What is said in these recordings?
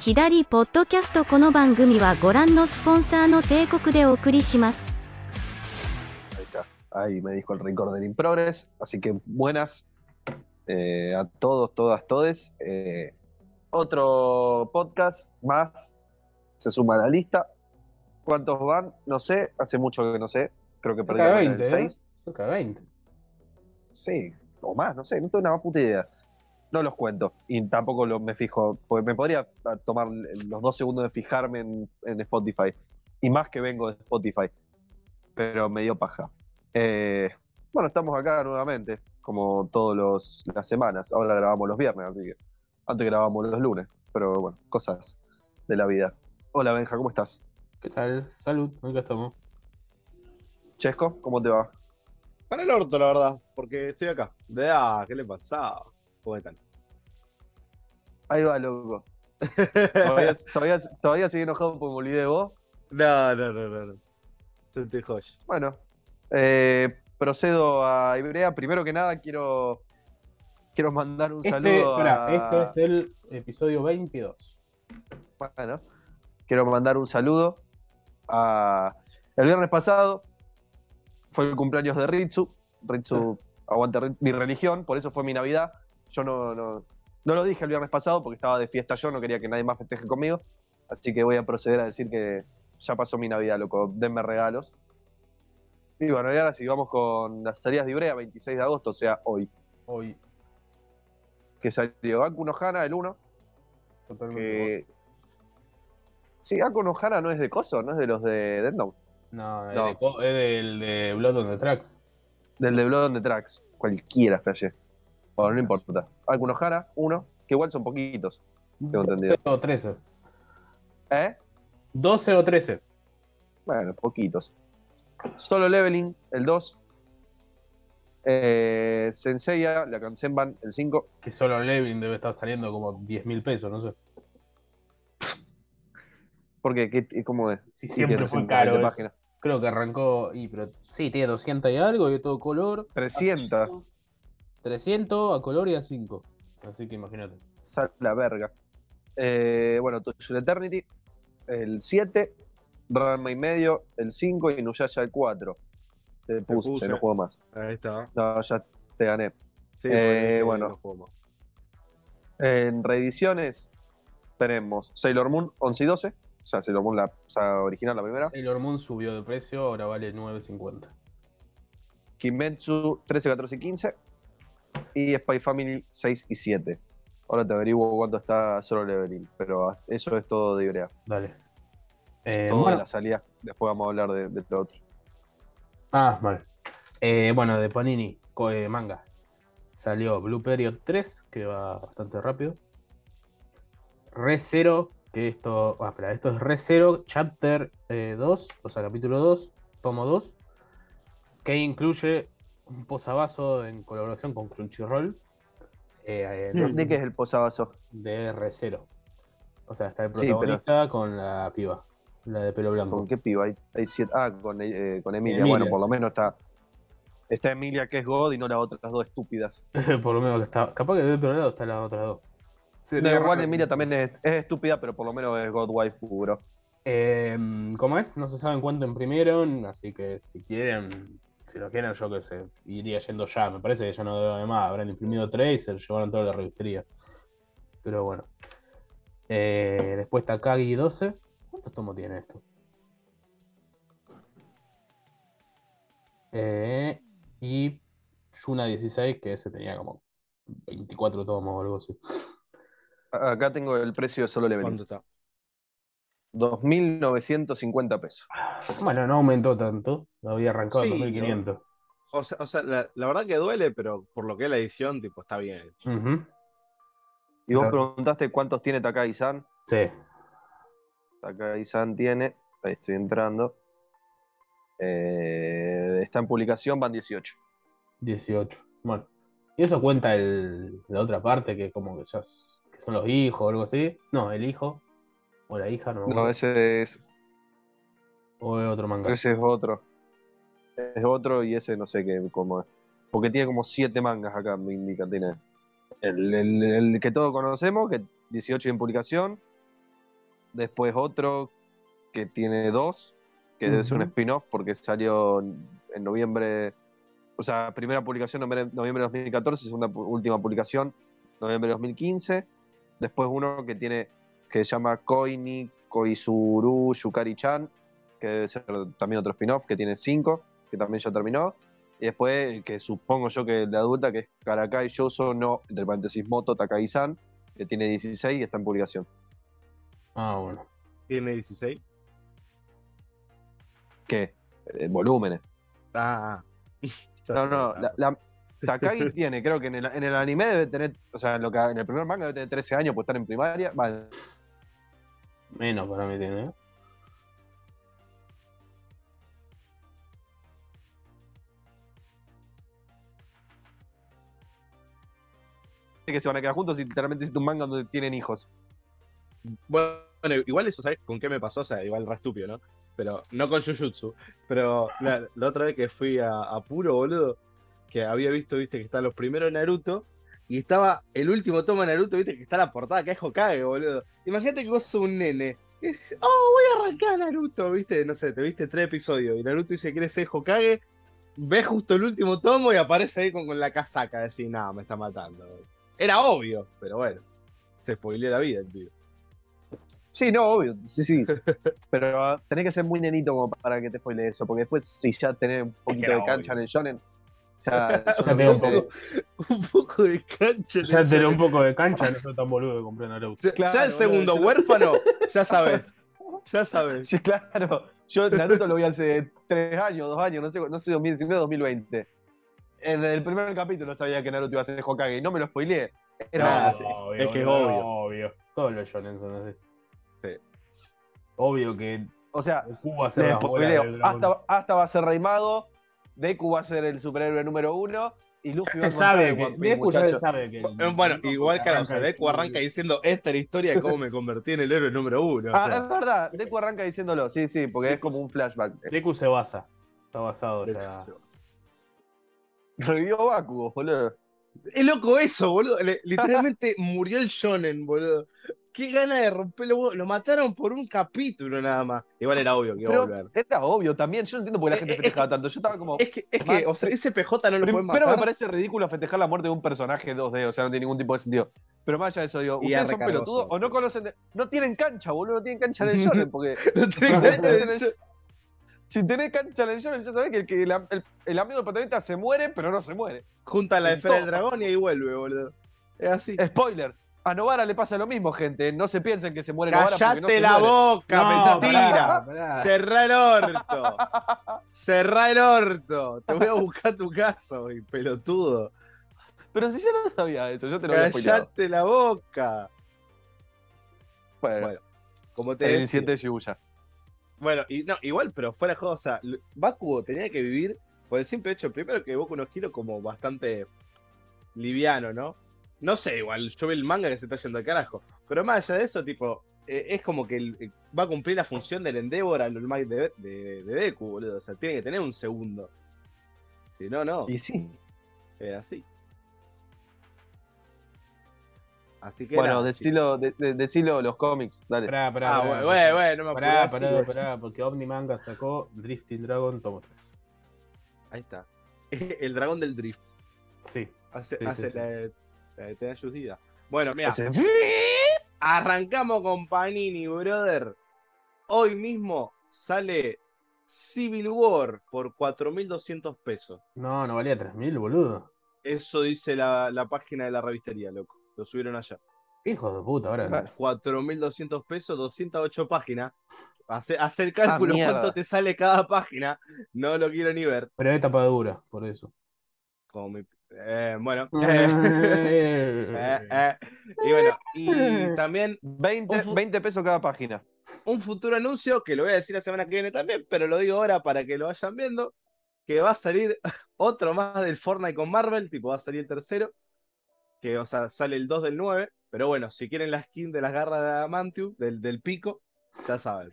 左ポッドキャストこの番組はご覧のスポンサーの帝国でお送りします Ahí está. Ahí me dijo el recorder in progress. Así que buenas eh, a todos, todas, todes. Eh, otro podcast más se suma a la lista. ¿Cuántos van? No sé. Hace mucho que no sé. Creo que perdí Cerca de la cuenta 20, del ¿eh? seis. Cerca de 20. Sí, o más, no sé. No tengo una más puta idea. No los cuento. Y tampoco lo- me fijo. Porque me podría ah, tomar los dos segundos de fijarme en, en Spotify. Y más que vengo de Spotify. Pero me dio paja. Eh, bueno, estamos acá nuevamente, como todas las semanas. Ahora grabamos los viernes, así que antes grabamos los lunes. Pero bueno, cosas de la vida. Hola Benja, ¿cómo estás? ¿Qué tal? Salud, acá estamos. Chesco, ¿cómo te va? Para el orto, la verdad, porque estoy acá. De ah, ¿qué le pasaba? ¿Cómo están? Ahí va, loco. ¿Todavía, todavía, todavía sigue enojado porque me olvidé de vos? No, no, no, no. no. Joya. Bueno, eh, procedo a Ibrea. Primero que nada, quiero, quiero mandar un Este, saludo espera, a... este es el episodio 22. Bueno, quiero mandar un saludo a. El viernes pasado fue el cumpleaños de Ritsu. Ritsu, aguante mi religión, por eso fue mi Navidad. Yo no, no, no lo dije el viernes pasado porque estaba de fiesta yo, no quería que nadie más festeje conmigo. Así que voy a proceder a decir que ya pasó mi Navidad, loco. Denme regalos. Y bueno, y ahora sí, vamos con las tareas de Ibrea, 26 de agosto, o sea, hoy. Hoy, Que salió Aku no Hana, el 1. totalmente. Que... Sí, Aku no Hana no es de Coso, no es de los de Note. No, es, de es del de Blood on the Tracks. Del de Blood on the Tracks. Cualquiera flashé. Bueno, no importa. Algunos Hana, uno, que igual son poquitos. Tengo entendido. 12 o 13. ¿Eh? 12 o 13. Bueno, poquitos. Solo Leveling, el 2. Eh, Senseiya, la Kansenban, el 5. Que solo Levin debe estar saliendo como 10 mil pesos, no sé. ¿Por qué? ¿Qué- ¿Cómo es? Sí, Y siempre fue 320 caro eso. Creo que arrancó. Y, pero sí, tiene 200 y algo y de todo color. 300. 300 a color y a 5. Así que imagínate. Sal la verga. Eh, bueno, Toshio Eternity, el 7. Ranma y medio, el 5. Y Inuyasha, el 4. Te puse, puse. no juego más. Ahí está. No, ya te gané. Sí, Eh, bueno. no juego más. En reediciones tenemos Sailor Moon 11 y 12. O sea, Sailor Moon, la saga original, la primera. Sailor Moon subió de precio, ahora vale 9.50. Kimetsu 13, 14 y 15. Y Spy Family 6 y 7. Ahora te averiguo cuánto está solo leveling. Pero eso es todo de Ibrea. Dale. Eh, todo bueno. de la salida. Después vamos a hablar de, de lo otro. Ah, vale. Eh, bueno, de Panini, eh, manga. Salió Blue Period 3, que va bastante rápido. Re 0, que esto. Ah, espera, esto es Re 0, Chapter eh, 2, o sea, capítulo 2, tomo 2, que incluye un posavasos en colaboración con Crunchyroll. eh, eh, ¿De qué es el posavasos? de Re 0. O sea, está el Sí, pero- protagonista con la piba, la de pelo blanco. ¿Con qué piba? Hay, hay siete. Ah, con, eh, con Emilia. Emilia, Bueno, por lo sí. menos está. Está Emilia, que es God, y no las otras dos estúpidas. por lo menos que está. Capaz que de otro lado está la otra dos. No, igual Emilia también es, es estúpida, pero por lo menos es God Waifu, bro. Eh, ¿Cómo es? No se saben cuánto imprimieron, así que si quieren, si lo quieren, yo que sé, iría yendo ya. Me parece que ya no debe más. Habrán imprimido tres y se llevaron toda la revistería. Pero bueno. Eh, después Takagi 12. ¿Cuántos tomos tiene esto? Eh, y Yuna 16, que ese tenía como 24 tomos o algo así. Acá tengo el precio de solo leveling. ¿Cuánto está? 2.950 pesos. Bueno, no aumentó tanto. Había arrancado Sí, 2500. O sea, o sea la, la verdad que duele, pero por lo que es la edición, tipo, está bien. Ujú. Y vos preguntaste cuántos tiene Takagi-san. Sí. Takagi-san tiene. Ahí estoy entrando. Eh, está en publicación, van 18. 18. Bueno. Y eso cuenta el, la otra parte, que como que ya que son los hijos o algo así. No, el hijo. O la hija, no. No, ese es, O es otro manga. ese es otro. Es otro y ese no sé qué cómo es. Porque tiene como 7 mangas acá, me indica. Tiene el, el- el que todos conocemos, que 18 en publicación. Después otro que tiene dos, que debe ser un Ujú. spin-off porque salió en noviembre. O sea, primera publicación noviembre noviembre de 2014, segunda última publicación noviembre de 2015. Después uno que tiene que se llama Koini Koizuru Yukari-chan, que debe ser también otro spin-off, que tiene cinco, que también ya terminó. Y después, el que supongo yo que el de adulta, que es Karakai Yoso no, entre paréntesis, Moto Takagi-san, que tiene 16 y está en publicación. Ah, bueno. Tiene 16. ¿Qué? Eh, volúmenes. Ah. Ya No, no, ah. la, la- Takagi tiene, creo que en el, en el anime debe tener, o sea, en, lo que, en el primer manga debe tener 13 años, pues estar en primaria. Va, Menos para mí tiene, ¿eh? que se van a quedar juntos y literalmente hiciste un manga donde tienen hijos. Bueno, igual eso, ¿sabes con qué me pasó? O sea, igual re estúpido, ¿no? Pero no con Jujutsu. Pero la, la otra vez que fui a, a Puro, boludo, que había visto, viste, que están los primeros Naruto. Y estaba el último toma de Naruto, viste, que está la portada, que es Hokage, boludo. Imagínate que vos sos un nene. Y dices, oh, voy a arrancar a Naruto, viste, no sé, te viste tres episodios. Y Naruto dice que quiere ser Hokage. Ves justo el último tomo y aparece ahí con, con la casaca. Decís, nada, me está matando. boludo". Era obvio, pero bueno. Se spoileó la vida, el tío. Sí, no, obvio, sí, sí. Pero tenés que ser muy nenito como para que te spoile eso, porque después si ya tenés un poquito de cancha obvio. en el shonen, tengo sé. un poco. un poco de cancha. el tenés un poco de cancha, no soy tan boludo que compré Naruto. Ya- Claro, ya el segundo huérfano, ya sabes. Ya sabes. Sí, claro. Yo Naruto lo vi hace tres años, dos años, no sé, no sé, 2019, 2020. En el primer capítulo sabía que Naruto iba a ser Hokage y no me lo spoileé. Era Ah, obvio. es que es obvio. obvio. Todos los shonen son así. Sí. Obvio que O sea, va a. Hasta, hasta va a ser Rey Mago, Deku va a ser el superhéroe número uno y Luffy va a Se sabe que One Piece, Deku ya muchacho. sabe que. Eh, Bueno, igual, o sea, Deku arranca diciendo esta es la historia de cómo me convertí en el héroe número uno. o Ah, sea, es verdad, Deku arranca diciéndolo, sí, sí, porque es como un flashback. Deku se basa. Está basado Deku ya. se- Revivió Bakugo, boludo. Es loco eso, boludo. Le- literalmente murió el shonen, boludo. Qué gana de romperlo, boludo. Lo mataron por un capítulo nada más. Igual era obvio que iba a Pero volver. era obvio también, yo no entiendo por qué la Eh, gente eh, festejaba tanto. Yo estaba como. Es que, es que, o sea, ese PJ no lo pueden matar. me parece ridículo festejar la muerte de un personaje 2D, o sea, no tiene ningún tipo de sentido. Pero más allá de eso, digo, ustedes es son pelotudos o no conocen. de- No tienen cancha, boludo, no tienen cancha en el shonen, porque No tiene No, que- no, no, si tenés cancha en el shonen, ya sabés que el, que el, el- el amigo del protagonista se muere, pero no se muere. Junta la En esfera del dragón y ahí vuelve, boludo. Es así. Spoiler. A Novara le pasa lo mismo, gente. No se piensen que se muere Novara no Callate se la muere. boca, No, mentira. pará, pará. Cerrá el orto. Cerrá el orto. Te voy a buscar tu caso, pelotudo. Pero si yo no sabía eso, yo te lo había spoileado. Callate la boca. Bueno, Bueno, Como te el incidente de Shibuya. Bueno, y no, igual, pero fuera juego, o sea, Bakugo tenía que vivir por el simple hecho, primero que Boku no Hero como bastante liviano, ¿no? No sé, igual, yo vi el manga que se está yendo al carajo. Pero más allá de eso, tipo, eh, es como que el- eh, va a cumplir la función del Endeavor al normal de, de, de Deku, boludo. O sea, tiene que tener un segundo. Si no, no. Y sí. Es así. Así que. Bueno, decilo, de- de- decilo los cómics, dale. Pará, pará. Ah, bueno, bueno, bueno, no me Pará, apuré pará, así. pará, porque Omnimanga sacó Drifting Dragon tomo 3. Ahí está. El dragón del drift. Sí. Hace, Sí, hace sí, sí. la de- de Tenacious Ayudida. Bueno, mira, Ese- arrancamos con Panini, brother. Hoy mismo sale Civil War por 4.200 pesos. No, no valía 3.000, boludo. Eso dice la, la página de la revistería, loco. Lo subieron allá. Hijo de puta, ahora. Claro. 4.200 pesos, 208 páginas. Hace, hace el cálculo Ah, mierda. cuánto te sale cada página. No lo quiero ni ver. Pero es tapa dura, por eso. Como mi- eh, bueno. eh, eh. Y bueno, y también 20, Un fu- 20 pesos cada página. un futuro anuncio que lo voy a decir la semana que viene también, pero lo digo ahora para que lo vayan viendo, que va a salir otro más del Fortnite con Marvel, tipo va a salir el tercero, que o sea, sale el 2 del 9, pero bueno, si quieren la skin de las garras de Adamantium, del, del pico, ya saben.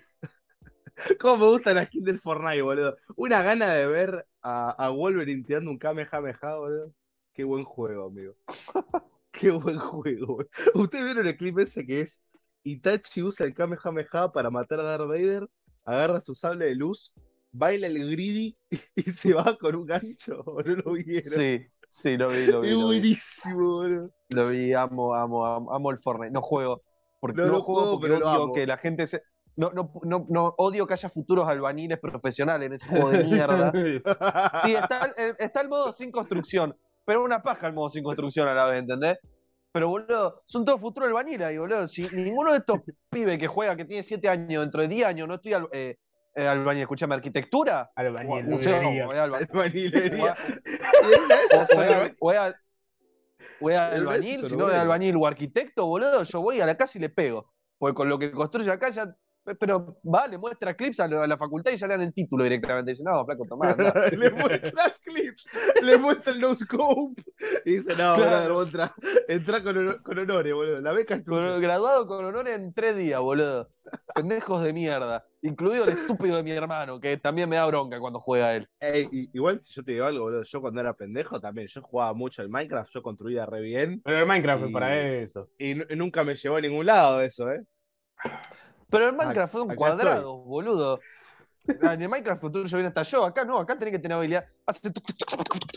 Cómo me gusta la skin del Fortnite, boludo. Una gana de ver a, a Wolverine tirando un Kamehameha, boludo. Qué buen juego, amigo. Qué buen juego, boludo. ¿Ustedes vieron el clip ese que es Itachi usa el Kamehameha para matar a Darth Vader, agarra su sable de luz, baila el greedy y se va con un gancho. ¿o ¿No lo vieron? Sí, sí, lo vi, lo vi. es Lo vi, buenísimo, boludo. Lo vi, amo, amo, amo, amo el Fortnite. No juego. Porque No no, lo juego juego, porque pero odio que la gente se. No, no, no, no, odio que haya futuros albaniles profesionales en ese juego de mierda. Sí, está, el- está el modo sin construcción, pero una paja el modo sin construcción a la vez, ¿entendés? Pero, boludo, son todos futuros albaniles ahí, boludo. Si ninguno de estos pibes que juega, que tiene 7 años, dentro de 10 años, no estoy al, eh, eh, albañil, escúchame, arquitectura, Albañil, museo, albañil. voy a albañil, si no de albañil o arquitecto, boludo, yo voy a la casa y le pego. Porque con lo que construye acá ya. Pero vale, muestra clips a la, a la facultad y ya le dan el título directamente. Dicen, no, flaco, tomá, le muestra clips, le muestra el no scope y dice, no, Claro. entra, entra con, honor- con honores, boludo. La beca es tuya. Con- graduado con honor en tres días, boludo. Pendejos de mierda. Incluido el estúpido de mi hermano, que también me da bronca cuando juega él. Ey, igual si yo te digo algo, boludo, yo cuando era pendejo también, yo jugaba mucho al Minecraft, yo construía re bien Pero el Minecraft es Y- para eso. y nu- nunca me llevó a ningún lado eso, ¿eh? Pero en Minecraft fue un cuadrado, boludo. En el Minecraft construyo bien hasta yo. Acá no, acá tenés que tener habilidad.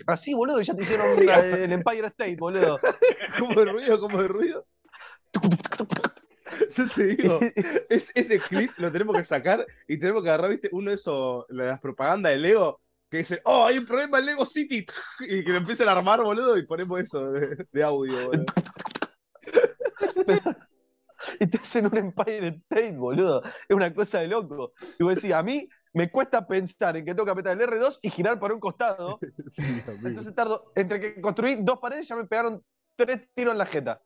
Así, boludo, y ya te hicieron una- el Empire State, boludo. ¿Cómo de ruido? ¿Cómo de ruido? Yo te digo, es, ese clip lo tenemos que sacar y tenemos que agarrar, viste, uno de esos, las propagandas de Lego, que dice, oh, hay un problema en Lego City, y que lo empiezan a armar, boludo, y ponemos eso de, de audio, boludo. Y te hacen un Empire State, boludo. Es una cosa de loco. Y vos decís, a mí me cuesta pensar en que tengo que apretar el R2 y girar para un costado. Sí. Entonces tardo, entre que construí dos paredes ya me pegaron tres tiros en la jeta.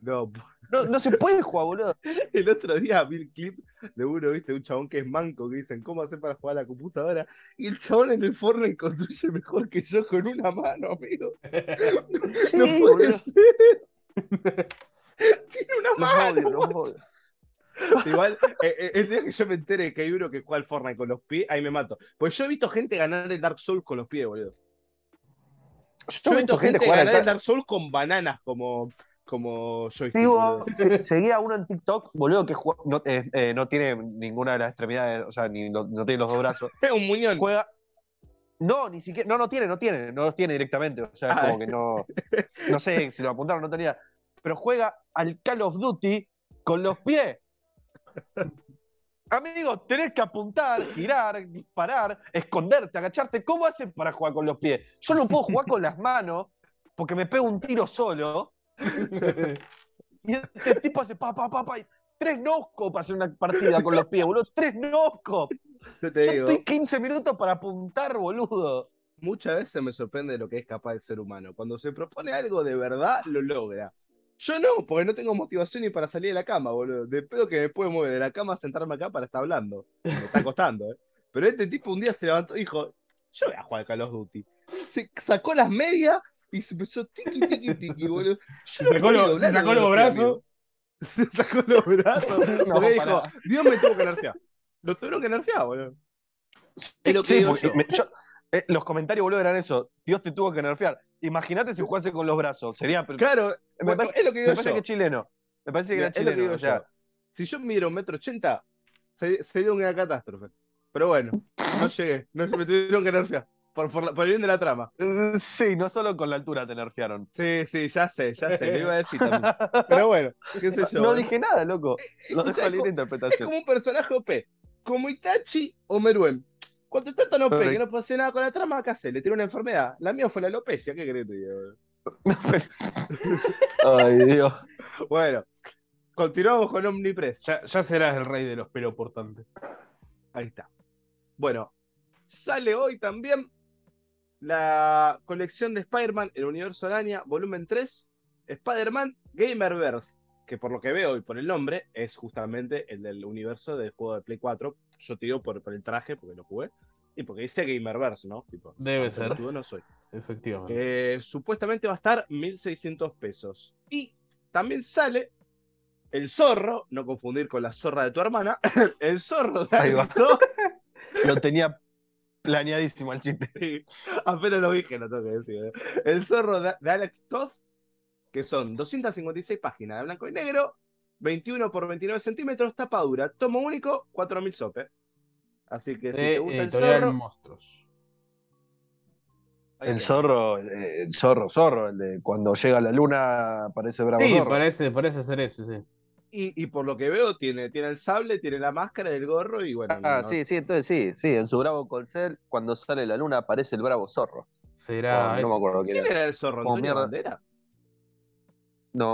No, No, no se puede jugar, boludo. el otro día vi el clip de uno, viste, un chabón que es manco, que dicen, ¿cómo hacer para jugar a la computadora? Y el chabón en el Fortnite construye mejor que yo con una mano, amigo. Sí, no puede boludo. ser. Tiene una Los mano. odio, los odio. Igual, eh, eh, el día que yo me entere que hay uno que juega al Fortnite con los pies, ahí me mato. Pues yo he visto gente ganar el Dark Souls con los pies, boludo. Yo he visto gente al ganar el Dark- Souls con bananas como, como joystick, Digo, se- seguía uno en TikTok, boludo, que juega- no, eh, eh, no tiene ninguna de las extremidades, o sea, ni, no, no tiene los dos brazos. un muñón. Juega. No, ni siquiera. No, no tiene, no tiene. No los tiene directamente. O sea, es Ah. como que no. No sé si lo apuntaron, no tenía. Pero juega al Call of Duty con los pies. Amigo, tenés que apuntar, girar, disparar, esconderte, agacharte. ¿Cómo hacen para jugar con los pies? Yo no puedo jugar con las manos porque me pego un tiro solo. Y este tipo hace pa, pa, pa, pa. y Tres noscos para hacer una partida con los pies, boludo. Tres noscos. Yo te Yo digo, estoy 15 minutos para apuntar, boludo. muchas veces me sorprende lo que es capaz el ser humano. Cuando se propone algo de verdad, lo logra. Yo no, porque no tengo motivación ni para salir de la cama, boludo. De pedo que me puedo mover de la cama a sentarme acá para estar hablando. Me está costando, ¿eh? Pero este tipo un día se levantó y dijo, yo voy a jugar al Call of Duty. Se sacó las medias y se empezó tiki, tiki, tiki, boludo. Yo Se sacó lo- doblar se sacó de los brazos. Se sacó los brazos. No, Porque dijo. Dios me tuvo que nerfear. Lo tuvieron que nerfear, boludo. Sí, Es lo que sí, digo porque yo. me- yo- eh, los comentarios, boludo, eran eso. Dios te tuvo que nerfear. Imagínate si jugase con los brazos. Sería. Claro, me parece, es lo que me digo parece yo. que es chileno. Me parece que Mira, era lo que chileno. digo o sea, yo. Si yo mido un metro ochenta, se- sería una catástrofe. Pero bueno, no llegué. No, me tuvieron que nerfear. Por, por, la- por el bien de la trama. eh, sí, no solo con la altura te nerfearon. Sí, sí, ya sé, ya sé. Lo iba a decir también. Pero bueno, qué sé yo. no ¿eh? dije nada, loco. Lo dejo a libre como- Es interpretación. como un personaje OP. Como Itachi o Meruem. Cuando está tan OP que no puede hacer nada con la trama, ¿qué hace? Le tiene una enfermedad. La mía fue la alopecia, ¿qué crees boludo? Ay, Dios. Bueno, continuamos con Omnipress. Ya, ya serás el rey de los pelos portantes. Ahí está. Bueno, sale hoy también la colección de Spider-Man, el universo araña, volumen 3, Spider-Man Gamerverse, que por lo que veo y por el nombre es justamente el del universo del juego de Play 4. Yo te digo por, por el traje, porque lo jugué, y porque dice Gamerverse, ¿no? Tipo, Debe ser. no soy. Efectivamente. Eh, supuestamente va a estar 1600 pesos. Y también sale el zorro, no confundir con la zorra de tu hermana, el zorro de Ahí va. Lo tenía planeadísimo el chiste. Sí, apenas lo dije, lo tengo que decir. ¿eh? El zorro de, de Alex Toth, que son 256 páginas de blanco y negro, 21 por 29 centímetros, tapa dura, tomo único, 4000 sope. Así que si De te gusta el zorro, Monstruos. El zorro, eh, el zorro, zorro, el de cuando llega la luna parece bravo Sí, zorro. parece, parece ser ese, sí. Y, y por lo que veo, tiene, tiene el sable, tiene la máscara, el gorro y bueno. Ah, no- sí, sí, entonces sí, sí, en su bravo colcel, cuando sale la luna aparece el bravo zorro. Será. No me acuerdo quién ¿Quién era. era el zorro? ¿Antonio mierda. Bandera?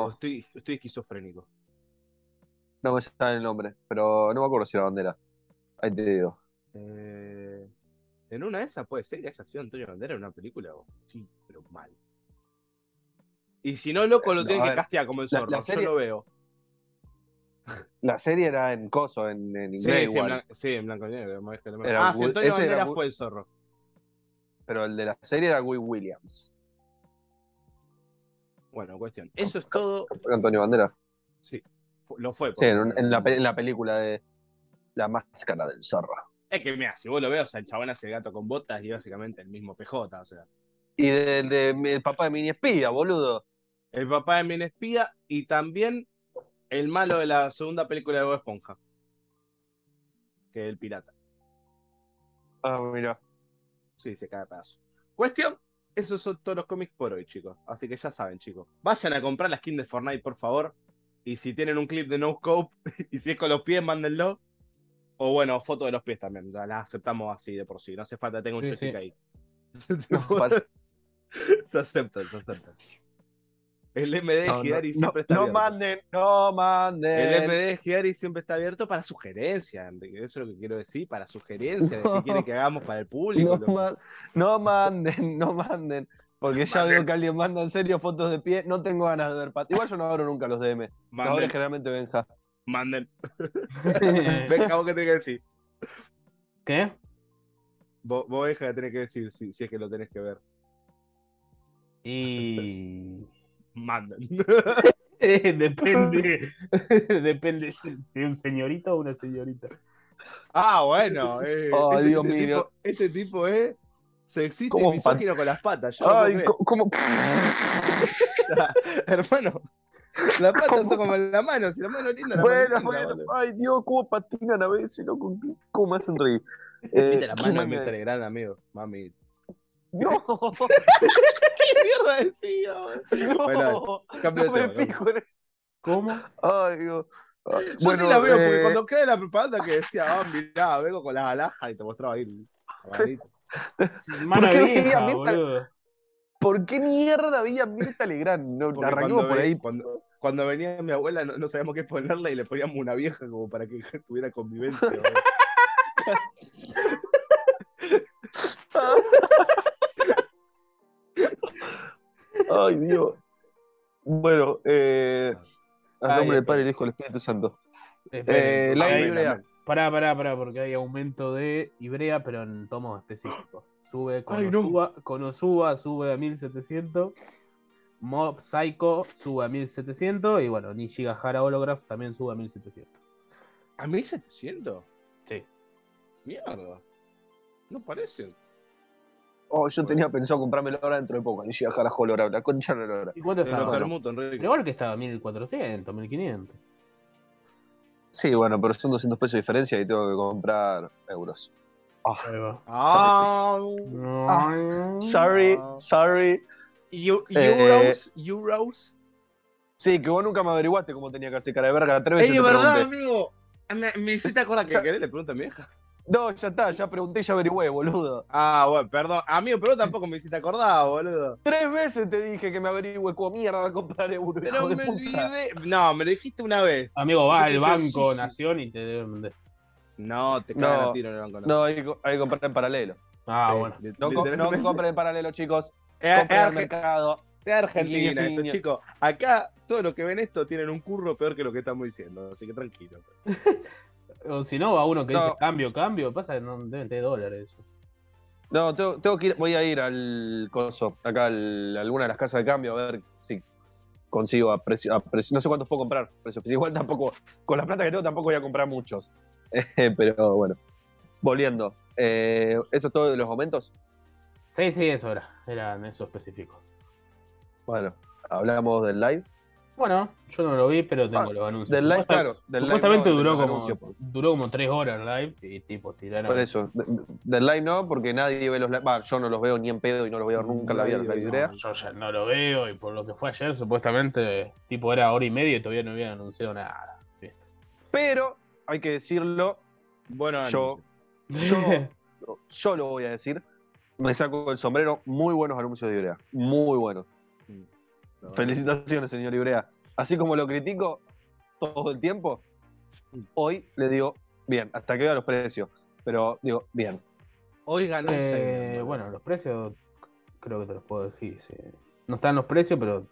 ¿O No, estoy, estoy esquizofrénico? No me sale el nombre, pero no me acuerdo si era bandera. Ahí te digo. Eh, en una de esas puede ser que haya sido Antonio Bandera en una película. o- Sí, pero mal. Y si no, loco, lo No, tienen que castear como el zorro. la serie- Yo lo veo. La serie era en coso, en, en inglés sí, igual. sí, en blanco y negro. ah, Will- Antonio era Bandera fue el zorro. Pero el de la serie era Will Williams. Bueno, cuestión. Eso es todo. Antonio Bandera. Sí, lo fue. Sí, en, la, pe- en la película de La Máscara del Zorro. Es que mira, si vos lo ves, o sea, el chabón hace gato con botas y básicamente el mismo PJ, o sea. Y del de, el papá de Mini Espía, boludo. El papá de Min Espía y también el malo de la segunda película de Bob Esponja. Que es el pirata. Ah, mira. Sí, se cae a pedazo. Cuestión, esos son todos los cómics por hoy, chicos. Así que ya saben, chicos. Vayan a comprar la skin de Fortnite, por favor. Y si tienen un clip de No Scope, y si es con los pies, mándenlo. O bueno, foto de los pies también. Ya las aceptamos así de por sí. No hace falta que tenga un Sí, joystick sí. ahí. No, se aceptan, se aceptan. El MD No, de Hidari no, siempre está no abierto. manden, no manden. El MD de Hidari siempre está abierto para sugerencias, Enrique. Eso es lo que quiero decir, para sugerencias de qué No. quiere que hagamos para el público. No, ma- no manden, no manden. Porque ya veo que alguien manda en serio fotos de pie. No tengo ganas de ver pat- Igual yo no abro nunca los DM. Los Manden, generalmente Benja. manden. Venga, vos qué tenés que decir. ¿Qué? Vos, vos Benja, tenés que decir si, si es que lo tenés que ver. Y. Manden. Depende. depende si es un señorito o una señorita. ah, bueno. eh, Ay, este, Dios este mío. Tipo, este tipo es sexista y ¿Cómo misógino con las patas. Yo no Ay, co- ¿cómo? creer. Hermano, las patas son como la mano. Si la mano linda, la mano Bueno, linda, bueno. Ay, Dios, cómo patinan a veces. ¿Qué- ¿Cómo me hacen reír? Eh, la ¿quién mano de más mi me- Telegram, amigo. Mami. No, ¿Qué mierda decía? no, Bueno, cambio de no me tema, cambio. fijo en ¿Cómo? Ay, Dios. Ay, Yo sí la veo, porque eh, cuando queda la propaganda que decía, ah, mirá, vengo con las alhajas y te mostraba ahí. Mano qué vieja, Mirta-. ¿Por qué mierda veía Mirta Legrand? No, arrancamos cuando por ahí. Cuando, cuando venía mi abuela no, no sabíamos qué ponerle y le poníamos una vieja como para que tuviera convivencia. Ay, Dios. Bueno, eh, al nombre del. Padre, el Hijo y el Espíritu Santo. Eh, la Ibrea. Pará, pará, pará, porque hay aumento de Ibrea, pero en tomos específicos. Sube Ay, no. Konosuba, Konosuba sube a 1700, Mob Psycho sube a 1700 y bueno, Nishigahara Holograph también sube a 1700. ¿A 1700? Sí. Mierda. No parece. Oh, yo tenía pensado comprármelo ahora dentro de poco. Ni llega a la Holograph, la concha de la lora. ¿Y cuánto estaba? Enrique. Pero igual que estaba 1400, 1500. Sí, bueno, pero son 200 pesos de diferencia y tengo que comprar euros. Ahí va. Ah, No. Sorry, sorry. Eu- Eh, Euros, Euros. Sí, que vos nunca me averiguaste cómo tenía que hacer cara de verga. Tres veces Ey, te verdad, pregunté. amigo. Me, me hiciste acordar que querés, le pregunto a mi vieja. No, ya está, ya pregunté y ya averigüé, boludo. Ah, bueno, perdón. Amigo, pero tampoco me hiciste acordar, boludo. Tres veces te dije que me averigüe cómo mierda a comprar euros, Pero hijo de me puta. olvidé. No, me lo dijiste una vez. Amigo, va al banco. Nación y te deben vender. No, te No, cagan a tiro en el banco. No, hay, que- hay que comprar en paralelo. Ah, Sí, bueno. No, co- no compren en paralelo, chicos. Es- Compren al Arge- mercado. es Argentina Guiño, esto, chicos. Acá, todos los que ven esto tienen un curro peor que lo que estamos diciendo. Así que tranquilo. O si no, va uno que No. dice cambio, cambio. Pasa que no deben tener dólares. eso. No, tengo, tengo que ir, voy a ir al coso, acá al- a alguna de las casas de cambio a ver si consigo a precio, a precio- no sé cuántos puedo comprar, precio, igual tampoco, con la plata que tengo tampoco voy a comprar muchos. Pero bueno, volviendo, eh, ¿eso es todo de los momentos? Sí, sí, eso era. Eran eso específico. Bueno, hablamos del live. Bueno, yo no lo vi, pero tengo Ah, los anuncios. del live, claro, del live supuestamente no, duró, como, pues. duró como tres horas el live y tipo tiraron. Por eso, de- de- del live no, porque nadie ve los live. Va, yo no los veo ni en pedo y no los voy a ver nunca en la vida no. Urea. Yo ya no lo veo y por lo que fue ayer, supuestamente, tipo era hora y media y todavía no habían anunciado nada. ¿viste? Pero hay que decirlo, Bueno, yo, yo, yo lo voy a decir. Me saco el sombrero, muy buenos anuncios de Urea. Muy buenos. Felicitaciones, señor Ibrea. Así como lo critico todo el tiempo, hoy le digo, bien, hasta que vea los precios. Pero digo, bien. Hoy ganó el Eh, bueno, los precios creo que te los puedo decir. sí. No están los precios, pero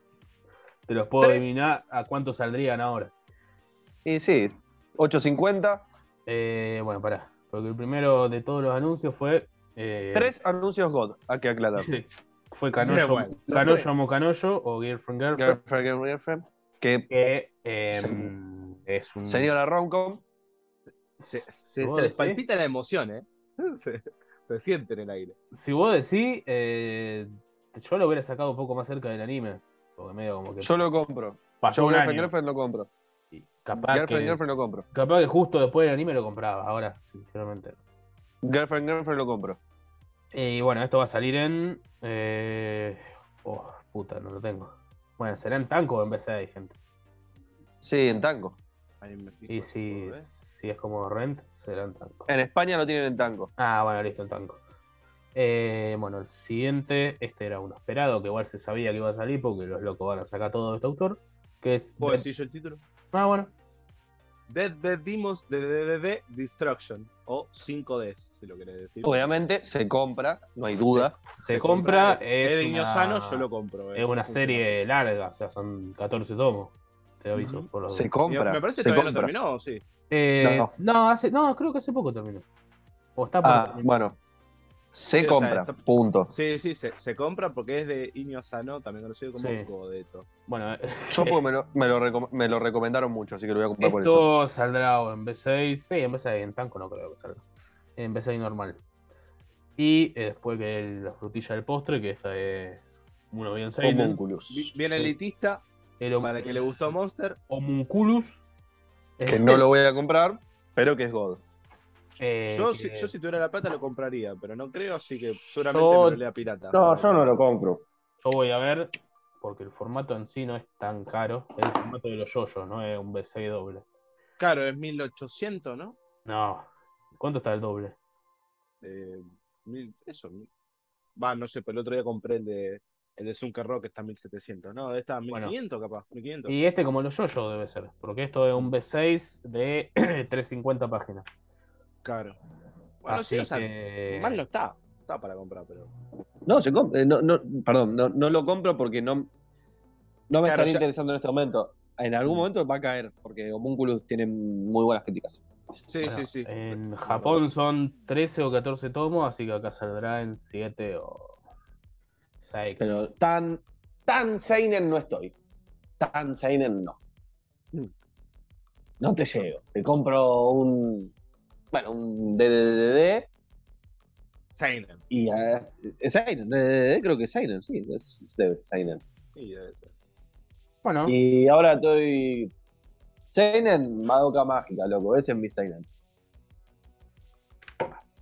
te los puedo Tres. adivinar a cuánto saldrían ahora. Y sí, 8.50, Eh, bueno, pará. Porque el primero de todos los anuncios fue. eh, tres anuncios God, hay que aclarar. fue Canoyo, Bueno, Canoyo. Amo Canoyo o Girlfriend Girlfriend. Girlfriend, girlfriend, girlfriend, que que eh, Sí. es un. señora Romcom, Se, se- se les palpita la emoción, ¿eh? Se, se siente en el aire. Si vos decís, eh, yo lo hubiera sacado un poco más cerca del anime. Porque medio como que yo lo compro. pasó Yo un Girlfriend, año. Girlfriend lo compro. y capaz, Girlfriend, que, Girlfriend lo compro. capaz que justo después del anime lo compraba. Ahora, sinceramente. Girlfriend, Girlfriend lo compro. Y bueno, esto va a salir en. Eh... Oh, puta, no lo tengo. Bueno, será en Tanco o en BCI, gente. Sí, en fijo Y si, ¿eh? si es como Rent, será en Tanco. En España lo tienen en tango. Ah, bueno, listo, en Tanco. Eh, bueno, el siguiente, este era uno esperado, que igual se sabía que iba a salir porque los locos van a sacar todo de este autor. Que es. ¿Puedo decir yo el título? Ah, bueno. Dead Dead Demons de DDD Destruction. O 5Ds, si lo querés decir. Obviamente se compra, no hay duda. Se compra, es Es de una- Iñozano, yo lo compro. eh. Es una serie larga, o sea, son 14 tomos. Te aviso. Ujú. por los Se compra. Me parece que se todavía no compra. terminó, sí. Eh, No. no. hace, no, creo que hace poco terminó. O está por Ah, bueno. Se Sí, o sea, compra, está- punto. Sí, sí, se, se compra porque es de Iñozano, también conocido como Sí. Godeto. Bueno, eh, Yo porque me lo, me, lo me lo recomendaron mucho, así que lo voy a comprar por eso. esto saldrá o en B6. Sí, en B6, en Tanco no creo que salga. En B6 normal. Y eh, después que el- la frutilla del postre, que esta es uno bien. Homunculus. Bien elitista, El hom- para que le gustó Monster. Homunculus. Que no lo voy a comprar, pero que es God. Eh, Yo, que- si, yo si tuviera la plata lo compraría, pero no creo, así que seguramente Yo- me lo lea pirata. lo compro. Yo voy a ver, porque el formato en sí no es tan caro. Es el formato de los yoyos, no es un B6 doble. Claro, es 1800, ¿no? No. ¿Cuánto está el doble? Eh, mil- eso. mil- Va, no sé, pero el otro día compré el de, el de Zunker Rock, que está en 1700. No, está en Bueno. 1500 capaz, 1500. Y este como los yoyos debe ser, porque esto es un B6 de 350 páginas. Claro. Bueno, Así sí, o sea, que- mal no está. Está para comprar, pero. No, se compra. no, no, perdón, no, no lo compro porque no, no me Claro, estaría ya- interesando en este momento. En algún Mm. momento va a caer, porque Homunculus tiene muy buenas críticas. Sí, Bueno, sí, sí. En Japón son 13 o 14 tomos, así que acá saldrá en 7 o 6. Pero tan, tan Seinen no estoy. Tan Seinen no. Mm. No te llego. Te compro un. Bueno, un DDDD Seinen. y. es Seinen. DDDD creo que es Seinen, sí. Es, es de Seinen. Sí, debe ser. Bueno, Y ahora estoy. Seinen, Madoka Mágica, loco. Ese es mi Seinen.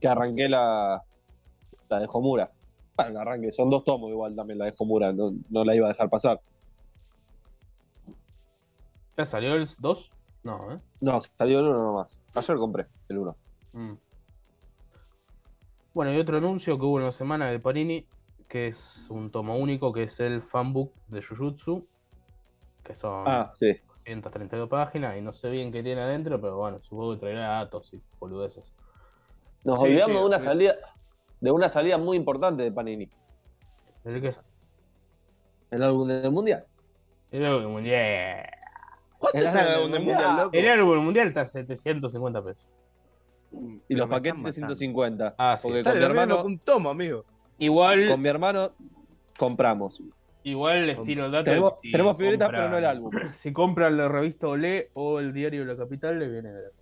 Que arranqué la. La de Homura. Bueno, la arranqué. Son dos tomos igual también la de Homura. No, no la iba a dejar pasar. ¿ya salió el 2? No, ¿eh? No, salió el uno nomás. Ayer compré el uno. Mm. Bueno, y otro anuncio que hubo en la semana de Panini, que es un tomo único, que es el fanbook de Jujutsu, que son Ah, sí. 232 páginas, y no sé bien qué tiene adentro, pero bueno, supongo que traerá datos y boludeces. Nos Sí, olvidamos sí, de una salida. De una salida muy importante de Panini. ¿El qué? El álbum del mundial. El álbum mundial. ¿Cuánto El está el álbum álbum del mundial. mundial, loco? El álbum mundial está a 750 pesos. Y Pero los paquetes de matando. 150. Ah, sí. Porque con Sale mi, lo mismo hermano, un tomo, amigo. Igual, con mi hermano compramos. igual les tiro el dato. Tenemos, si tenemos figuritas, compran- pero no el álbum. Si compran la revista Olé o el diario La Capital, les viene gratis.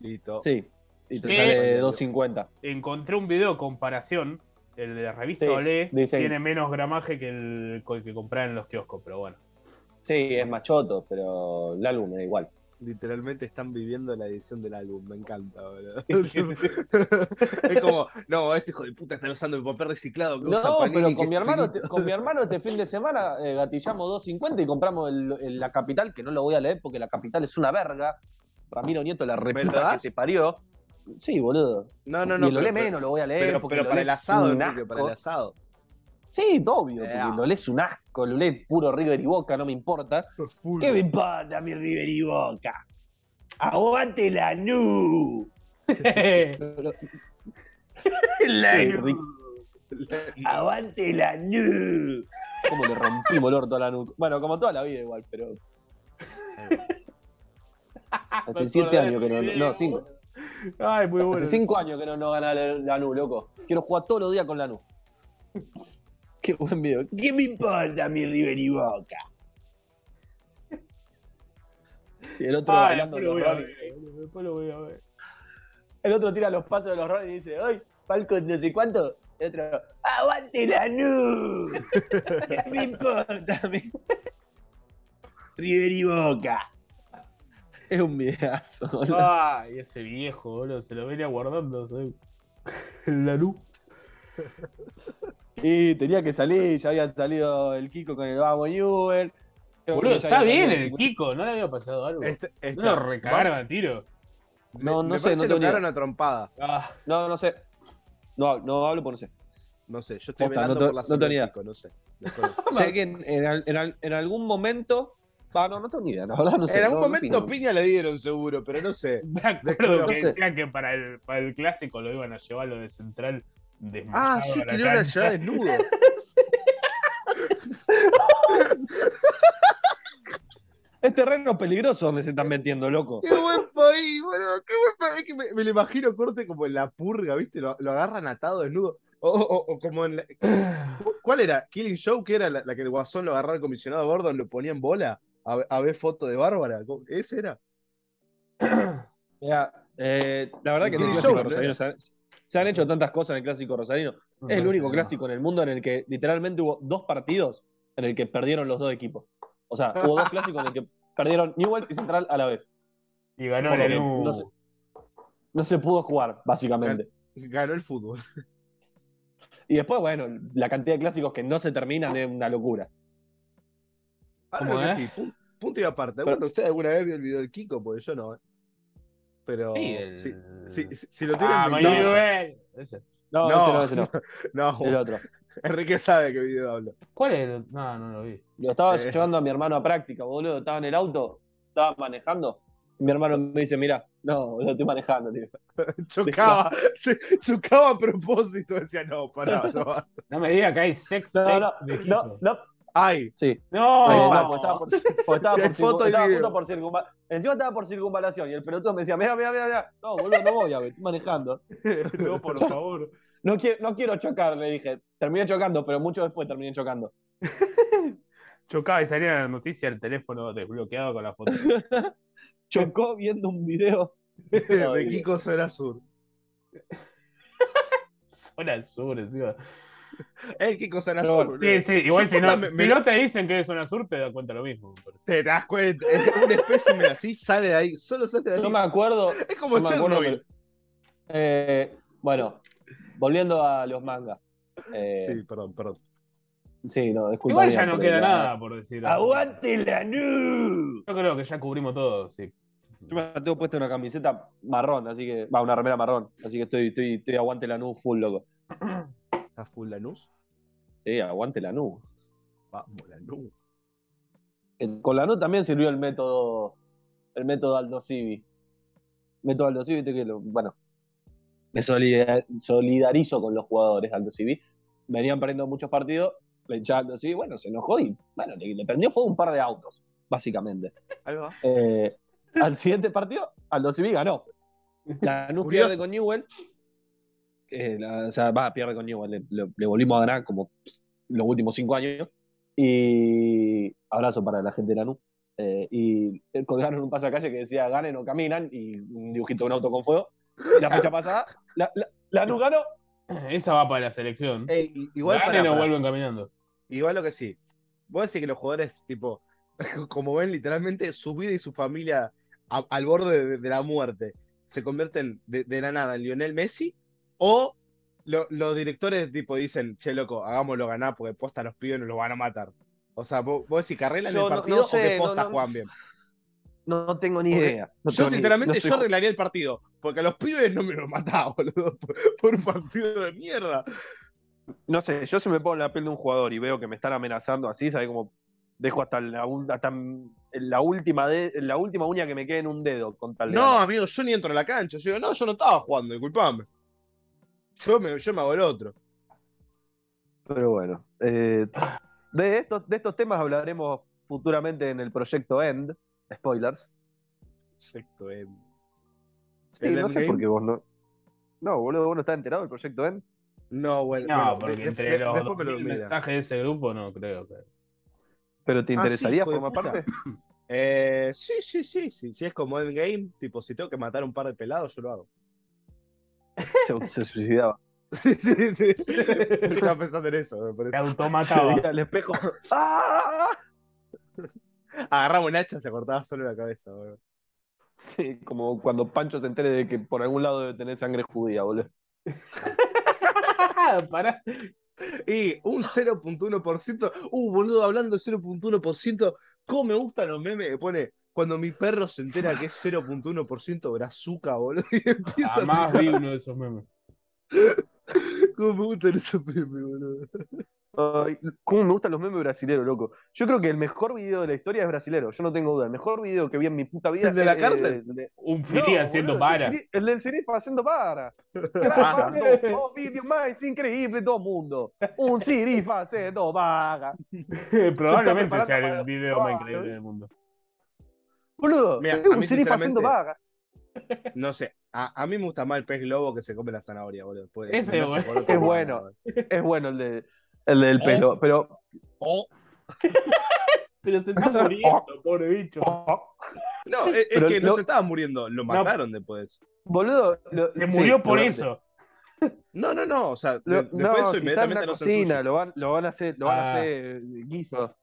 Listo. Sí. Y te ¿Qué? sale 250. Encontré un video de comparación. El de la revista Sí, Olé dice- tiene menos gramaje que el, que el que compraba en los kioscos, pero bueno. Sí, es machoto, pero el álbum es igual. Literalmente están viviendo la edición del álbum, me encanta, boludo. es como, no, este hijo de puta está usando el papel reciclado que usa No, Panini, pero con mi es hermano, con mi hermano este fin de semana eh, gatillamos 2.50 y compramos el- el- la capital, que no lo voy a leer porque la capital es una verga. Ramiro Nieto, la reputa que te parió. Sí, boludo. No, no, no. y lo pero- lee menos, lo voy a leer. Pero, porque pero lo para el asado, Enrique, para el asado. Sí, obvio, Eh, porque lo lees un asco, lo lees puro River y Boca, no me importa. ¿Qué me importa mi River y Boca? ¡Aguante la nu! ¡Aguante la nu! ¿Cómo le rompimos el orto a la nu? Bueno, como toda la vida igual, pero hace siete años que no... No, cinco. Ay, muy bueno. Hace cinco años que no, no gana la, la nu, loco. Quiero jugar todos los días con la nu. Qué buen video. ¿Qué me importa mi River y Boca? Y el otro Ay, bailando los ver, después lo voy a ver. El otro tira los pasos de los Ronnie y dice, ¡ay, Falcon no sé cuánto! El otro, ¡aguante la nu! ¿Qué me importa mi River y Boca? Es un videazo, boludo. Ay, ese viejo, boludo, se lo venía guardando, ¿sabes? La luz. Y tenía que salir, ya había salido el Kiko con el Vamos Newell. Boludo, está bien el Kiko, ¿no le había pasado algo? Este- ¿No lo recagaron a tiro? Me- No, no me sé, no lo cagaron a trompada. Ah, No, no sé. No, no hablo porque no sé. No sé, yo estoy Posta, no por la no tenía. Kiko, no sé. Sé que en, en al- en al- en algún momento. Ah, no, no tengo ni idea, la verdad no sé. en algún no- momento piña le dieron seguro, pero no sé. me acuerdo que sé. decían que para el, para el clásico lo iban a llevar lo de central Ah, sí, que lo iban a cancha. llevar desnudo. Es terreno peligroso donde se están metiendo, loco. Qué buen país, boludo. Qué buen país. Es que me, me lo imagino corte como en la purga, ¿viste? Lo, lo agarran atado desnudo. O, o- o como en la- ¿Cuál era? Killing Show, que era la, la que el guasón lo agarraba el comisionado Gordon, lo ponía en bola a, a ver foto de Bárbara. ¿Cómo- ¿Ese era? Mirá, eh, la verdad que clásico show, rosarino se han, hecho tantas cosas en el clásico rosarino. Es el único clásico en el mundo en el que literalmente hubo dos partidos en el que perdieron los dos equipos. O sea, hubo dos clásicos en el que perdieron Newell's y Central a la vez. Y ganó luz. no se- No se pudo jugar, básicamente. Ganó el fútbol. Y después, bueno, la cantidad de clásicos que no se terminan es una locura. Ahora ¿Cómo lo que es? sí, pu- punto y aparte. Pero- Bueno, ¿usted alguna vez vio el video del Kiko? Porque yo no, ¿eh? Pero Sí, el... si, si- si- si lo tienen Ah. Ese. No, No. ese no, ese no. No, El otro. Enrique sabe qué video hablo. ¿Cuál es? el- No, no lo vi. Lo estaba Eh. llevando a mi hermano a práctica, boludo. Estaba en el auto, estaba manejando. Y mi hermano me dice, mira, no, lo estoy manejando, tío. Chocaba, se- chocaba a propósito. Decía, no, pará, no. va". No me diga que hay sex No, no, no. Ay, Sí. No, va. no, porque estaba por, estaba por, foto circun- y estaba video. justo por circunva- Encima estaba por circunvalación y el pelotudo me decía, mira, mira, mira, mira. No, boludo, no voy a ver, estoy manejando. no, por favor. No quiero, no quiero chocar, le dije. Terminé chocando, pero mucho después terminé chocando. Chocaba y salía en la noticia el teléfono desbloqueado con la foto. Chocó viendo un video. de Kiko Zona Sur. Zona sur, encima. El Kiko Zona Pero Sur. Sí, sí, igual si no, me- si me- no te dicen que es zona sur, te das cuenta lo mismo. Te das cuenta, es un espécimen así sale de ahí, solo sale de ahí. Yo me acuerdo. es como Chernobyl. eh, bueno, volviendo a los mangas. Eh, Sí, perdón, perdón. sí. no, disculpa. Igual ya no queda la- nada por decir. ¡Aguante la nu! Yo creo que ya cubrimos todo, sí. Yo me tengo puesta una camiseta marrón, así que. Va, una remera marrón. Así que estoy, estoy, estoy aguante la nu full, loco. ¿Está full Lanús? Sí, aguante la nu. Vamos, Lanús. Con la nu también sirvió el método. El método Aldo Civi. Método Aldo Civi, que lo- bueno. Me solida- solidarizo con los jugadores Aldo Civi. Venían perdiendo muchos partidos. Le hinchaba Aldo Civi, bueno, se enojó y bueno, le, le prendió fuego un par de autos, básicamente. Ahí va. Eh, al siguiente partido, Aldo Civi ganó. La NUS Curioso. pierde con Newell. Eh, la- o sea, va, pierde con Newell. Le, le- le volvimos a ganar como los últimos cinco años. Y abrazo para la gente de la NUS. Eh, y colgaron un pase a calle que decía ganen o caminan y un dibujito de un auto con fuego. Y la fecha pasada, la, la, la NUS ganó. Esa va para la selección. Ey, igual Ganen para, o vuelven caminando. Igual lo que sí. Vos decís que los jugadores, tipo, como ven, literalmente su vida y su familia a- al borde de, de la muerte se convierten de, de la nada en Lionel Messi, o lo- los directores tipo dicen, che loco, hagámoslo ganar porque posta los pibes nos lo van a matar. O sea, vos, vos decís que arreglan Yo el no- partido o que posta no- juegan bien. No, no tengo ni idea. Yo sinceramente yo arreglaría el partido, porque a los pibes no me lo mataba, boludo, por, por un partido de mierda. No sé, yo si me pongo en la piel de un jugador y veo que me están amenazando así, ¿sabes cómo? Dejo hasta la, hasta la última de, la última uña que me quede en un dedo con tal de No, ganar. amigo, yo ni entro a la cancha. Yo digo, no, yo no estaba jugando, disculpame. Yo me, yo me hago el otro. Pero bueno. eh, de, estos, de estos temas hablaremos futuramente en el proyecto End. Spoilers. Exacto, eh. Sí, ¿El no sé por qué vos no. No, boludo, vos no estás enterado del proyecto End. No, bueno. No, bueno, porque de- entre de- los después me lo 2000 mira. mensajes de ese grupo no creo que. ¿Pero te Ah, sí, interesaría de formar parte? Eh, sí, sí, sí, sí. Si es como Endgame, tipo, si tengo que matar a un par de pelados, yo lo hago. Se, se suicidaba. sí, sí, sí. Estaba pensando en eso, me Se parece. Se automataba. veía al espejo. ¡Ah! Agarraba un hacha, se cortaba solo la cabeza, boludo. Sí, como cuando Pancho se entere de que por algún lado debe tener sangre judía, boludo. Pará. Y un 0.1%. Uh, boludo, hablando de 0.1%, ¿cómo me gustan los memes que pone cuando mi perro se entera que es 0.1% brazuca, boludo? Y empieza Jamás a vi uno de esos memes. ¿Cómo me gustan esos memes, boludo? Ay, ¿Cómo me gustan los memes brasileros, loco? Yo creo que el mejor video de la historia es brasilero, yo no tengo duda. El mejor video que vi en mi puta vida ¿El de la es, cárcel? eh, de- Un No, Fili haciendo boludo, para. El, Siri- el del Sirifa haciendo para. Grabando los vídeos más increíbles do mundo. Un Sirifa haciendo para. Probablemente sea el video más increíble ¿eh? del mundo. Boludo, Mira, es a un mí, Sirifa haciendo sinceramente, vaga. No sé, a, a mí me gusta más el pez globo que se come la zanahoria, boludo. Puede- Ese, no sé boludo. por otro Es bueno. Es bueno el, de, el del Oh. pelo, pero. Oh, Pero se está muriendo, pobre bicho. no, es, que no se estaba muriendo, lo mataron después. Boludo. lo- Se sí, murió por eso. No, no, no, o sea, de- después no, eso si está en inmediatamente lo cocina, lo van, lo van a hacer, lo van a Ah. hacer guiso.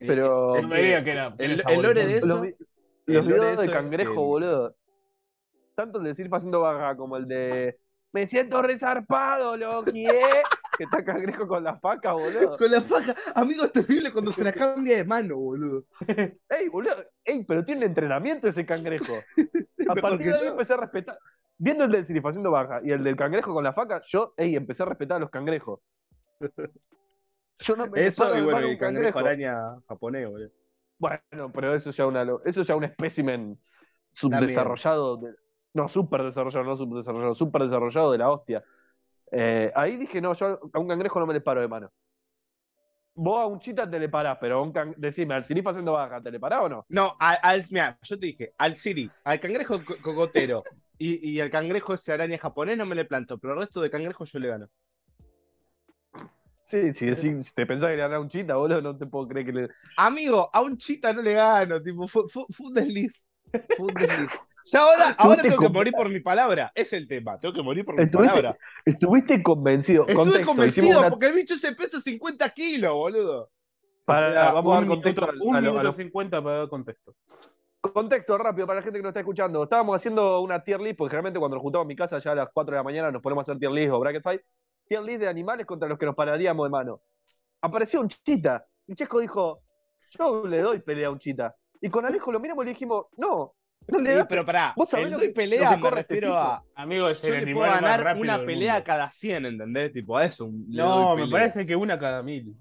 Eh, Pero- es No que me diga que era. que el- el lore de eso- los, los videos de cangrejo, boludo. Tanto el de Silfa haciendo baja como el de Me siento resarpado, Loki, ¿eh? que está cangrejo con la faca, boludo. Con la faja, amigo, es terrible cuando se la cambia de mano, boludo. Ey, boludo, ey, pero tiene entrenamiento ese cangrejo. A partir de ahí yo. empecé a respetar. Viendo el del Silfa haciendo baja y el del cangrejo con la faca, yo, ey, empecé a respetar a los cangrejos. Yo no me Eso y bueno, y un cangrejo araña japonés, boludo. Bueno, pero eso ya una eso ya un espécimen subdesarrollado, de- no, súper desarrollado, no subdesarrollado, súper desarrollado de la hostia. Eh, ahí dije, no, yo a un cangrejo no me le paro de mano. Vos a un chita te le parás, pero a un can... decime, al sirifa haciendo baja, ¿te le parás o no? No, al, al- mira, yo te dije, al Siri, al cangrejo co- cocotero y, y al cangrejo ese araña japonés no me le planto, pero el resto de cangrejos yo le gano. Sí, si, decís- si te pensás que le ganás a un chita, boludo, no te puedo creer que le. Amigo, a un chita no le gano, tipo, fue, fue- fue un desliz. Fue un desliz. Ya ahora, ahora tengo que morir por mi palabra. Es el tema, tengo que morir por mi palabra. Estuviste convencido. Estuve Contexto, convencido una- porque el bicho se pesa 50 kilos, boludo. Para- vamos a dar contexto minuto, a- un a lo- a lo- 50 para dar contexto. Contexto rápido para la gente que nos está escuchando. Estábamos haciendo una tier list, porque generalmente cuando nos juntamos en mi casa ya a las 4 de la mañana nos ponemos a hacer tier list o bracket fight. Tier list de animales contra los que nos pararíamos de mano. Apareció un chita. Y Chesco dijo, yo le doy pelea a un chita. Y con Alejo lo miramos y le dijimos, no, no le Sí, pero pará, ¿Vos sabés el lo que- pelea lo que me este refiero tipo? a. Amigo, es Yo el le animal puedo ganar una pelea mundo. cada 100, ¿entendés? Tipo, a eso. un- No, me parece que una cada mil.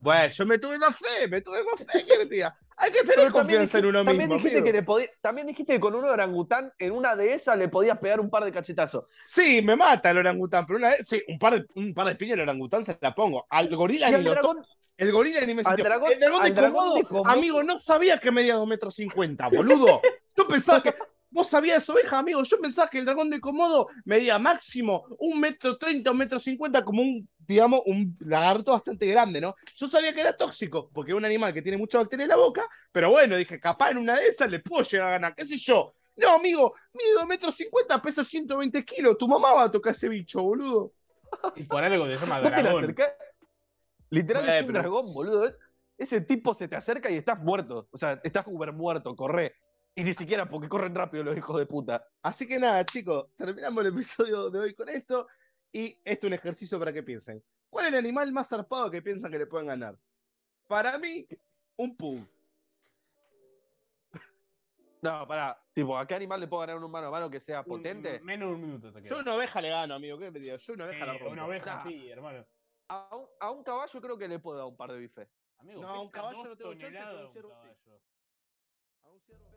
Bueno, yo me tuve más fe, me tuve más fe, ¿qué te diga? Hay que tener también confianza en dijiste, uno también mismo. dijiste amigo. que le también dijiste que con un orangután en una de esas le podías pegar un par de cachetazos. Sí, me mata el orangután, pero una vez, sí, un par de, un par de piñas al orangután se la pongo. Al gorila ni dragón, El gorila ni me sintió. dragón- el dragón de dragón Komodo, amigo, no sabía que medía 2 metros 50, boludo. Yo pensaba que. Vos sabías eso, oveja, amigo. Yo pensaba que el dragón de Komodo medía máximo un metro treinta, un metro cincuenta, como un, digamos, un lagarto bastante grande, ¿no? Yo sabía que era tóxico, porque es un animal que tiene mucha bacteria en la boca, pero bueno, dije, capaz en una de esas le puedo llegar a ganar, qué sé yo. No, amigo, mide 2 metros 50, pesa 120 kilos. Tu mamá va a tocar ese bicho, boludo. Y por algo llama ¿Vos te le dragón. acercás? Literal Eh, es un pero- dragón, boludo. ese tipo se te acerca y estás muerto. O sea, estás uber muerto, corre. Y ni siquiera porque corren rápido los hijos de puta. Así que nada, chicos, terminamos el episodio de hoy con esto. Y esto es un ejercicio para que piensen. ¿Cuál es el animal más zarpado que piensan que le pueden ganar? Para mí, un pug. No, pará. Tipo, ¿a qué animal le puedo ganar un mano a mano que sea potente? Un- menos de un minuto te Yo una oveja le gano, amigo. ¿Qué me digas? Yo una oveja la Eh, rompo. una oveja Nah. sí, hermano. A un, a un caballo creo que le puedo dar un par de bifes. Amigo, No, un pesa caballo no tengo chance, pero un un ciervo sí. A un ciervo-